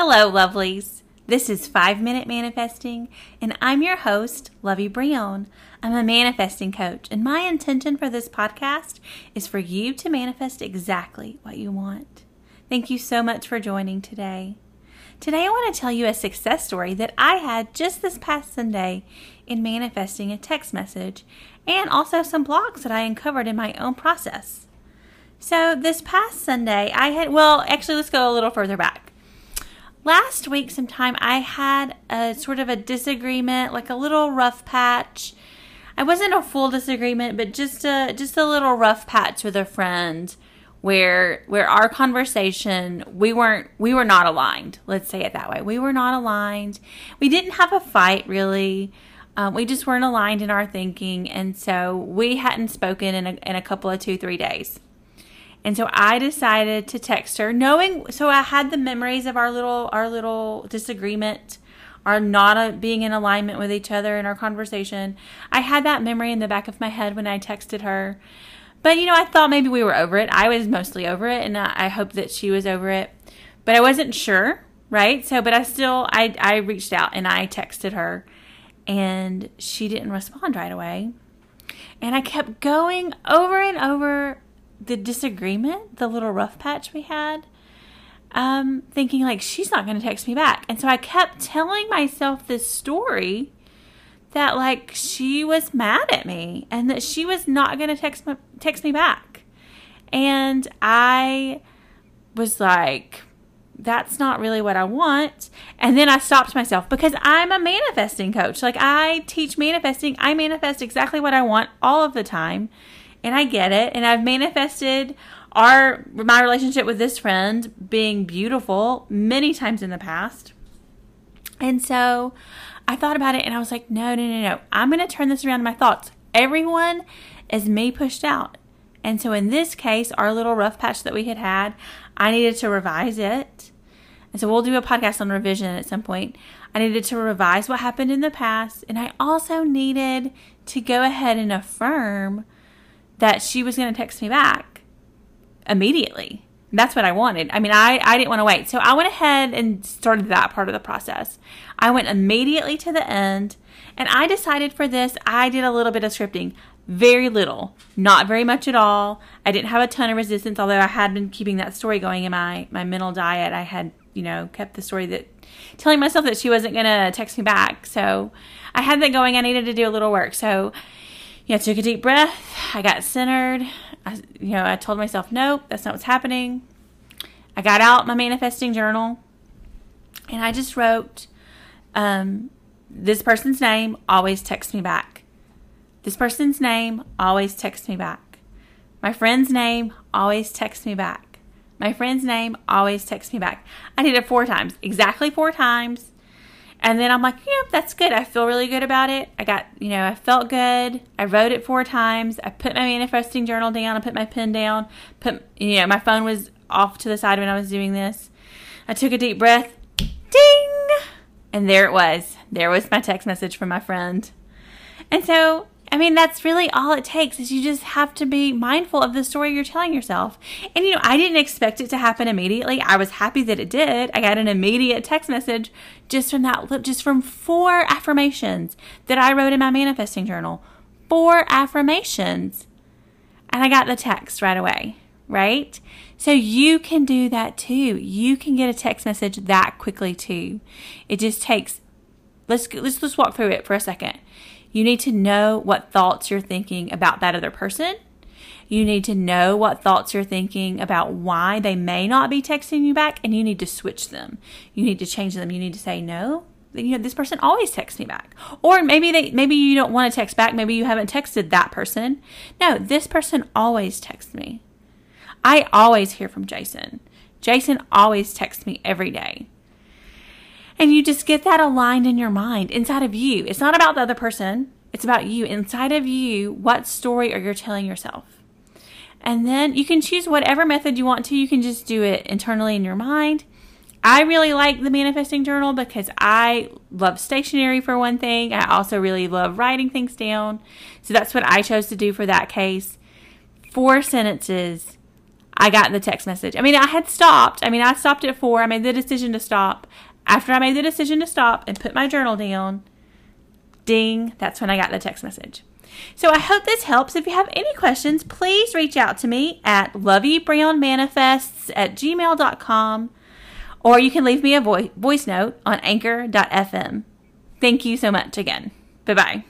Hello, lovelies. This is 5 Minute Manifesting, and I'm your host, Lovey Brown. I'm a manifesting coach, and my intention for this podcast is for you to manifest exactly what you want. Thank you so much for joining today. Today, I want to tell you a success story that I had just this past Sunday in manifesting a text message, and also some blocks that I uncovered in my own process. So, this past Sunday, I had, well, actually, let's go a little further back. Last week, sometime, I had a sort of a disagreement, like a little rough patch. I wasn't a full disagreement, but just a just a little rough patch with a friend where where our conversation we weren't we were not aligned. Let's say it that way. We were not aligned. We didn't have a fight really. Um, we just weren't aligned in our thinking. And so we hadn't spoken in a, in a couple of two three days and so I decided to text her, knowing so I had the memories of our little our little disagreement, our not a, being in alignment with each other in our conversation. I had that memory in the back of my head when I texted her. But you know, I thought maybe we were over it. I was mostly over it, and I, I hope that she was over it. But I wasn't sure, right? So, but I still I I reached out and I texted her, and she didn't respond right away. And I kept going over and over the disagreement, the little rough patch we had, um, thinking like she's not going to text me back. And so I kept telling myself this story that like she was mad at me and that she was not going to text me, text me back. And I was like, that's not really what I want. And then I stopped myself because I'm a manifesting coach. Like I teach manifesting. I manifest exactly what I want all of the time and I get it. And I've manifested our my relationship with this friend being beautiful many times in the past. And so I thought about it and I was like, no, no, no, no. I'm going to turn this around in my thoughts. Everyone is me pushed out. And so in this case, our little rough patch that we had had, I needed to revise it. And so we'll do a podcast on revision at some point. I needed to revise what happened in the past. And I also needed to go ahead and affirm that she was going to text me back immediately. That's what I wanted. I mean, I, I didn't want to wait. So I went ahead and started that part of the process. I went immediately to the end and I decided for this, I did a little bit of scripting. Very little, not very much at all. I didn't have a ton of resistance, although I had been keeping that story going in my, my mental diet. I had, you know, kept the story that telling myself that she wasn't going to text me back. So I had that going. I needed to do a little work. So you know, I took a deep breath. I got centered. I, you know, I told myself, nope, that's not what's happening. I got out my manifesting journal and I just wrote, um, this person's name always texts me back. This person's name always texts me back. My friend's name always texts me back. My friend's name always texts me back. I did it four times, exactly four times. And then I'm like, yeah, that's good. I feel really good about it. I got, you know, I felt good. I wrote it four times. I put my manifesting journal down. I put my pen down. Put, you know, my phone was off to the side when I was doing this. I took a deep breath. Ding! And there it was. There was my text message from my friend. And so I mean, that's really all it takes is you just have to be mindful of the story you're telling yourself. And you know, I didn't expect it to happen immediately. I was happy that it did. I got an immediate text message just from that just from four affirmations that I wrote in my manifesting journal. Four affirmations. And I got the text right away, right? So you can do that too. You can get a text message that quickly too. It just takes let's let's just walk through it for a second you need to know what thoughts you're thinking about that other person. You need to know what thoughts you're thinking about why they may not be texting you back, and you need to switch them. You need to change them. You need to say, no, you know, this person always texts me back. Or maybe they maybe you don't want to text back, maybe you haven't texted that person. No, this person always texts me. I always hear from Jason. Jason always texts me every day. And you just get that aligned in your mind inside of you. It's not about the other person, it's about you. Inside of you, what story are you telling yourself? And then you can choose whatever method you want to. You can just do it internally in your mind. I really like the manifesting journal because I love stationery for one thing. I also really love writing things down. So that's what I chose to do for that case. Four sentences I got the text message. I mean, I had stopped. I mean, I stopped at four. I made the decision to stop. After I made the decision to stop and put my journal down, ding, that's when I got the text message. So I hope this helps. If you have any questions, please reach out to me at loveybrownmanifests at gmail.com or you can leave me a voice, note on anchor.fm. Thank you so much again. Bye bye.